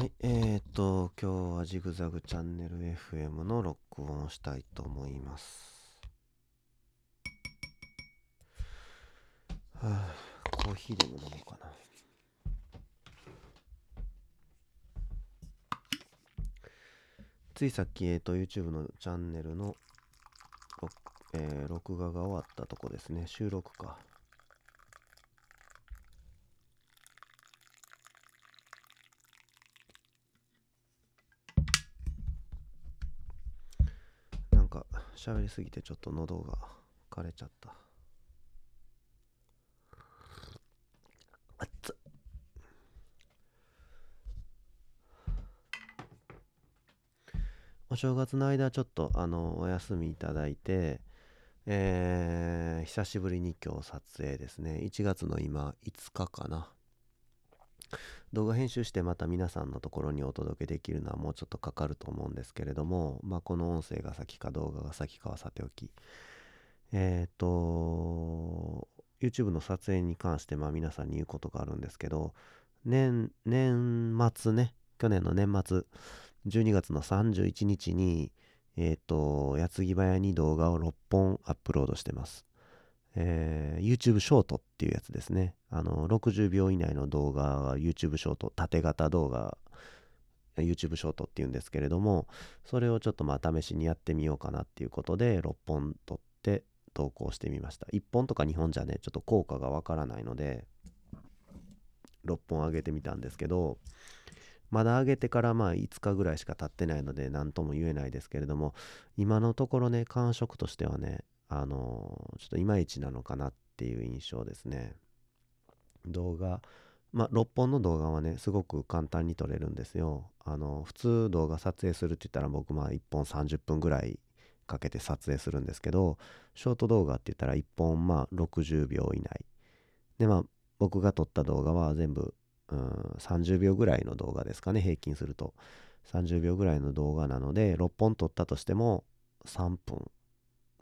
はい、えーっと、今日はジグザグチャンネル FM の録音をしたいと思います。はあ、コーヒーでも飲もうかな。ついさっき、えーっと、YouTube のチャンネルの、えー録画が終わったとこですね。収録か。なんか喋りすぎてちょっと喉が枯れちゃった。あっつお正月の間ちょっとあのお休みいただいて、えー久しぶりに今日撮影ですね。1月の今5日かな。動画編集してまた皆さんのところにお届けできるのはもうちょっとかかると思うんですけれども、まあ、この音声が先か動画が先かはさておき、えっ、と、YouTube の撮影に関してまあ皆さんに言うことがあるんですけど、年、年末ね、去年の年末、12月の31日に、えっ、と、矢継ぎ早に動画を6本アップロードしてます。えー YouTube ショートっていうやつですね。あの、60秒以内の動画が YouTube ショート、縦型動画、YouTube ショートっていうんですけれども、それをちょっとまあ試しにやってみようかなっていうことで、6本撮って投稿してみました。1本とか2本じゃね、ちょっと効果がわからないので、6本上げてみたんですけど、まだ上げてからまあ5日ぐらいしか経ってないので何とも言えないですけれども今のところね感触としてはねあのちょっといまいちなのかなっていう印象ですね。動画まあ6本の動画はねすごく簡単に撮れるんですよ。あの普通動画撮影するって言ったら僕まあ1本30分ぐらいかけて撮影するんですけどショート動画って言ったら1本まあ60秒以内。でまあ僕が撮った動画は全部うん30秒ぐらいの動画ですかね平均すると。30秒ぐらいの動画なので6本撮ったとしても3分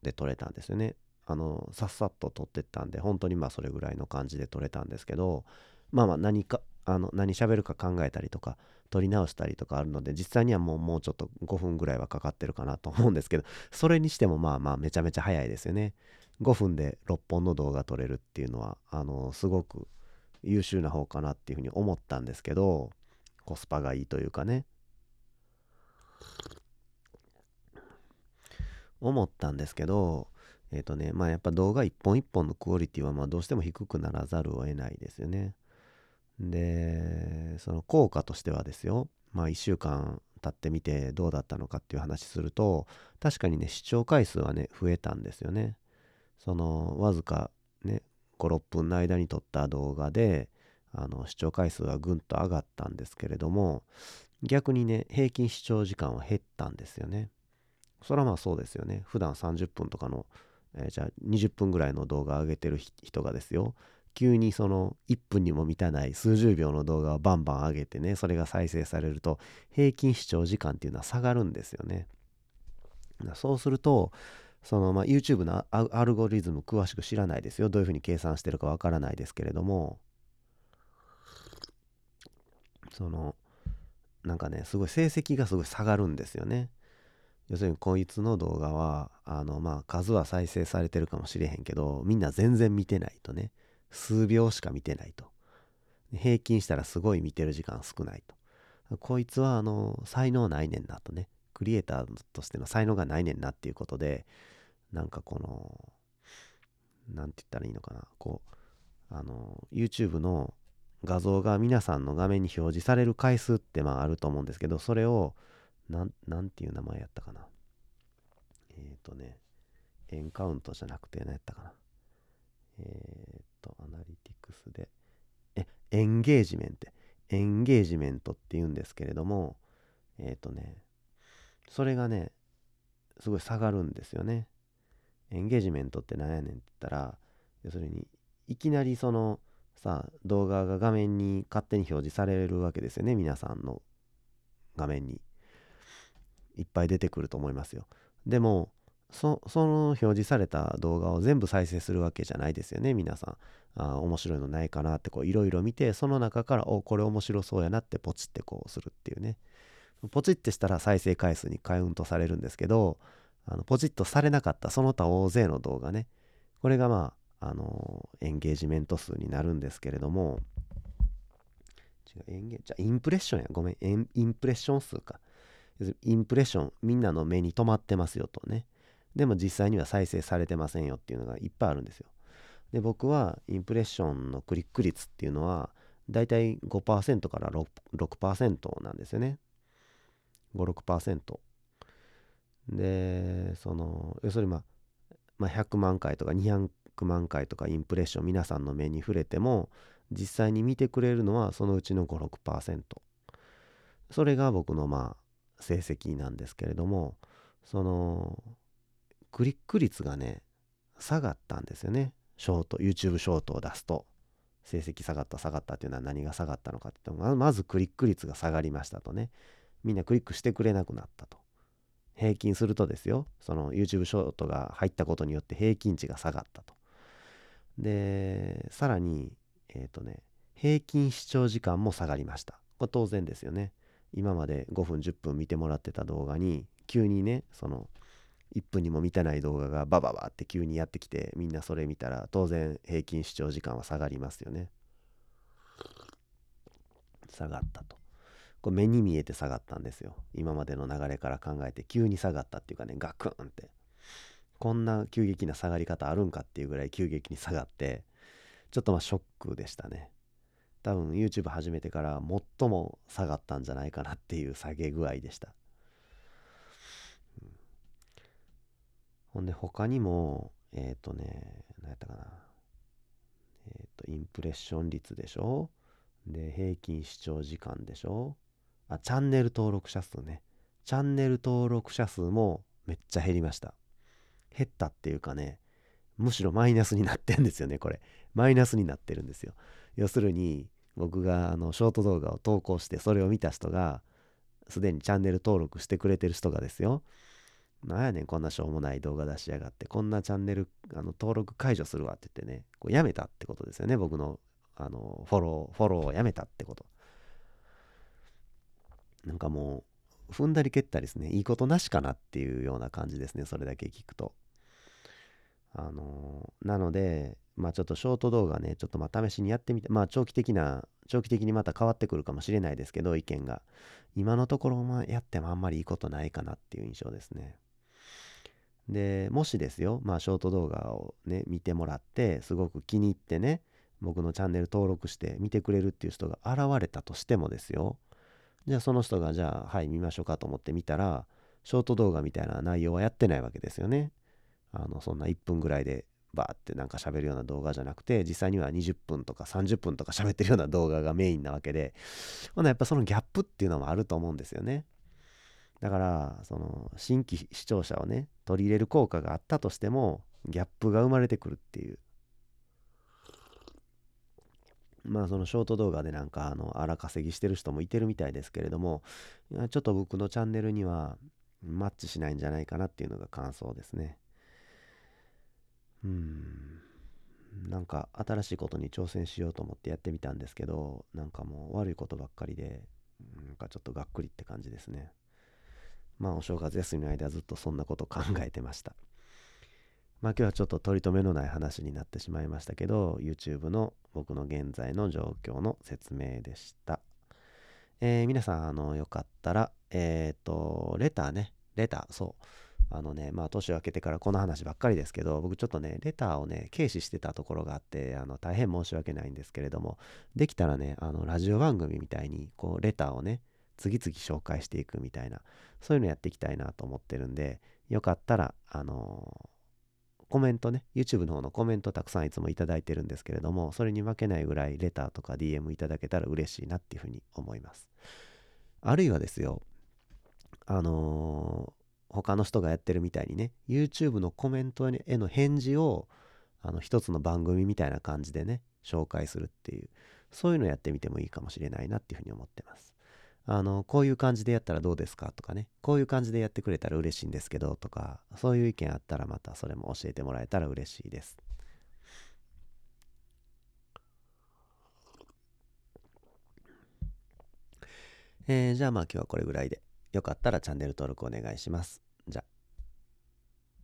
で撮れたんですよね。あのさっさっと撮ってったんで本当にまあそれぐらいの感じで撮れたんですけどまあまあ何かあの何喋るか考えたりとか撮り直したりとかあるので実際にはもうもうちょっと5分ぐらいはかかってるかなと思うんですけどそれにしてもまあまあめちゃめちゃ早いですよね。5分で6本の動画撮れるっていうのはあのすごく優秀な方かなっていうふうに思ったんですけどコスパがいいというかね。思ったんですけどえっ、とねまあやっぱ動画一本一本のクオリティはまあどうしても低くならざるを得ないですよね。でその効果としてはですよ。まあ1週間経ってみてどうだったのかっていう話すると確かにね視聴回数はね増えたんですよね。そのわずかね56分の間に撮った動画であの視聴回数はぐんと上がったんですけれども逆にね平均視聴時間は減ったんですよね。それはまあそうですよね。普段30分とかの、えーじゃあ20分ぐらいの動画上げてる人がですよ。急にその1分にも満たない数十秒の動画をバンバン上げてねそれが再生されると平均視聴時間っていうのは下がるんですよね。そうするとそのまあ YouTube のアアルゴリズム詳しく知らないですよ。どういうふうに計算してるかわからないですけれども。そのなんかねすごい成績がすごい下がるんですよね。要するにこいつの動画はあのまあ数は再生されてるかもしれへんけどみんな全然見てないとね。数秒しか見てないと。平均したらすごい見てる時間少ないと。こいつはあの才能ないねんなとね。クリエイターとしての才能がないねんなっていうことでなんかこのなんて言ったらいいのかな。こうあの YouTube の画像が皆さんの画面に表示される回数ってまああると思うんですけどそれをなんなんていう名前やったかな。えっ、ー、とねエンカウントじゃなくて何やったかな。えっ、ー、とアナリティクスでえエンゲージメント。エンゲージメントっていうんですけれどもえっ、ー、とねそれがねすごい下がるんですよね。エンゲージメントって何やねんって言ったら要するにいきなりそのさ動画が画面に勝手に表示されるわけですよね。皆さんの画面に。いっぱい出てくると思いますよ。でもその表示された動画を全部再生するわけじゃないですよね皆さん。あ面白いのないかなってこういろいろ見てその中からおこれ面白そうやなってポチってこうするっていうね。ポチってしたら再生回数にカウントされるんですけどあのポチッとされなかったその他大勢の動画ね。これがまああのエンゲージメント数になるんですけれども。違うエンゲじゃインプレッションや。ごめんインプレッション数か。インプレッションみんなの目に留まってますよとね。でも実際には再生されてませんよっていうのがいっぱいあるんですよ。で僕はインプレッションのクリック率っていうのはだいたい5%から 6%, 6なんですよね。56%でその要するにまあ、まあ、100万回とか200万回とかインプレッション皆さんの目に触れても実際に見てくれるのはそのうちの56%それが僕のまあ成績なんですけれどもそのクリック率がね下がったんですよね。ショート YouTube ショートを出すと。成績下がった下がったっていうのは何が下がったのかって言ってもまずクリック率が下がりましたとね。みんなクリックしてくれなくなったと。平均するとですよ。その YouTube ショートが入ったことによって平均値が下がったと。でさらにえっ、ー、とね平均視聴時間も下がりました。これ当然ですよね。今まで5分10分見てもらってた動画に急にねその1分にも満たない動画がバババって急にやってきてみんなそれ見たら当然平均視聴時間は下がりますよね。下がったと。これ目に見えて下がったんですよ。今までの流れから考えて急に下がったっていうかねガクンって。こんな急激な下がり方あるんかっていうぐらい急激に下がってちょっとまあショックでしたね。多分 YouTube 始めてから最も下がったんじゃないかなっていう下げ具合でしたほんで他にも、えっ、ー、とね、何やったかな。えっ、ー、と、インプレッション率でしょで、平均視聴時間でしょあ、チャンネル登録者数ね。チャンネル登録者数もめっちゃ減りました。減ったっていうかね、むしろマイナスになってんですよね、これ。マイナスになってるんですよ。要するに、僕があのショート動画を投稿して、それを見た人が、すでにチャンネル登録してくれてる人がですよ。なんやねん、こんなしょうもない動画出しやがって、こんなチャンネルあの登録解除するわって言ってね、こうやめたってことですよね、僕のあのフォロー、フォローをやめたってこと。なんかもう、踏んだり蹴ったりですね、いいことなしかなっていうような感じですね、それだけ聞くと。あのなので、まあちょっとショート動画ね、ちょっとまあ試しにやってみて、まあ長期的な、長期的にまた変わってくるかもしれないですけど、意見が。今のところまやってもあんまりいいことないかなっていう印象ですね。で、もしですよ、まあショート動画をね、見てもらって、すごく気に入ってね、僕のチャンネル登録して見てくれるっていう人が現れたとしてもですよ。じゃあその人がじゃあはい見ましょうかと思って見たらショート動画みたいな内容はやってないわけですよね。あのそんな1分ぐらいでバーってなんか喋るような動画じゃなくて実際には20分とか30分とか喋ってるような動画がメインなわけでほなやっぱそのギャップっていうのもあると思うんですよね。だからその新規視聴者をね取り入れる効果があったとしてもギャップが生まれてくるっていうまあそのショート動画でなんかあの荒稼ぎしてる人もいてるみたいですけれどもちょっと僕のチャンネルにはマッチしないんじゃないかなっていうのが感想ですねうんなんか新しいことに挑戦しようと思ってやってみたんですけどなんかもう悪いことばっかりでなんかちょっとがっくりって感じですねまあお正月休みの間ずっとそんなこと考えてました。まあ今日はちょっと取り留めのない話になってしまいましたけど YouTube の僕の現在の状況の説明でした。えー、皆さんあのよかったらえっ、ー、とレターねレターそうあのねまあ年を明けてからこの話ばっかりですけど僕ちょっとねレターをね軽視してたところがあってあの大変申し訳ないんですけれどもできたらねあのラジオ番組みたいにこうレターをね次々紹介していくみたいな、そういうのやっていきたいなと思ってるんで、よかったら、あのー、コメントね、YouTube の方のコメントたくさんいつもいただいてるんですけれども、それに負けないぐらいレターとか DM いただけたら嬉しいなっていうふうに思います。あるいはですよ、あのー、他の人がやってるみたいにね、YouTube のコメントへの返事を、あの、一つの番組みたいな感じでね、紹介するっていう、そういうのやってみてもいいかもしれないなっていうふうに思ってます。あのこういう感じでやったらどうですかとかねこういう感じでやってくれたら嬉しいんですけどとかそういう意見あったらまたそれも教えてもらえたら嬉しいですえー、じゃあまあ今日はこれぐらいでよかったらチャンネル登録お願いします。じゃあ。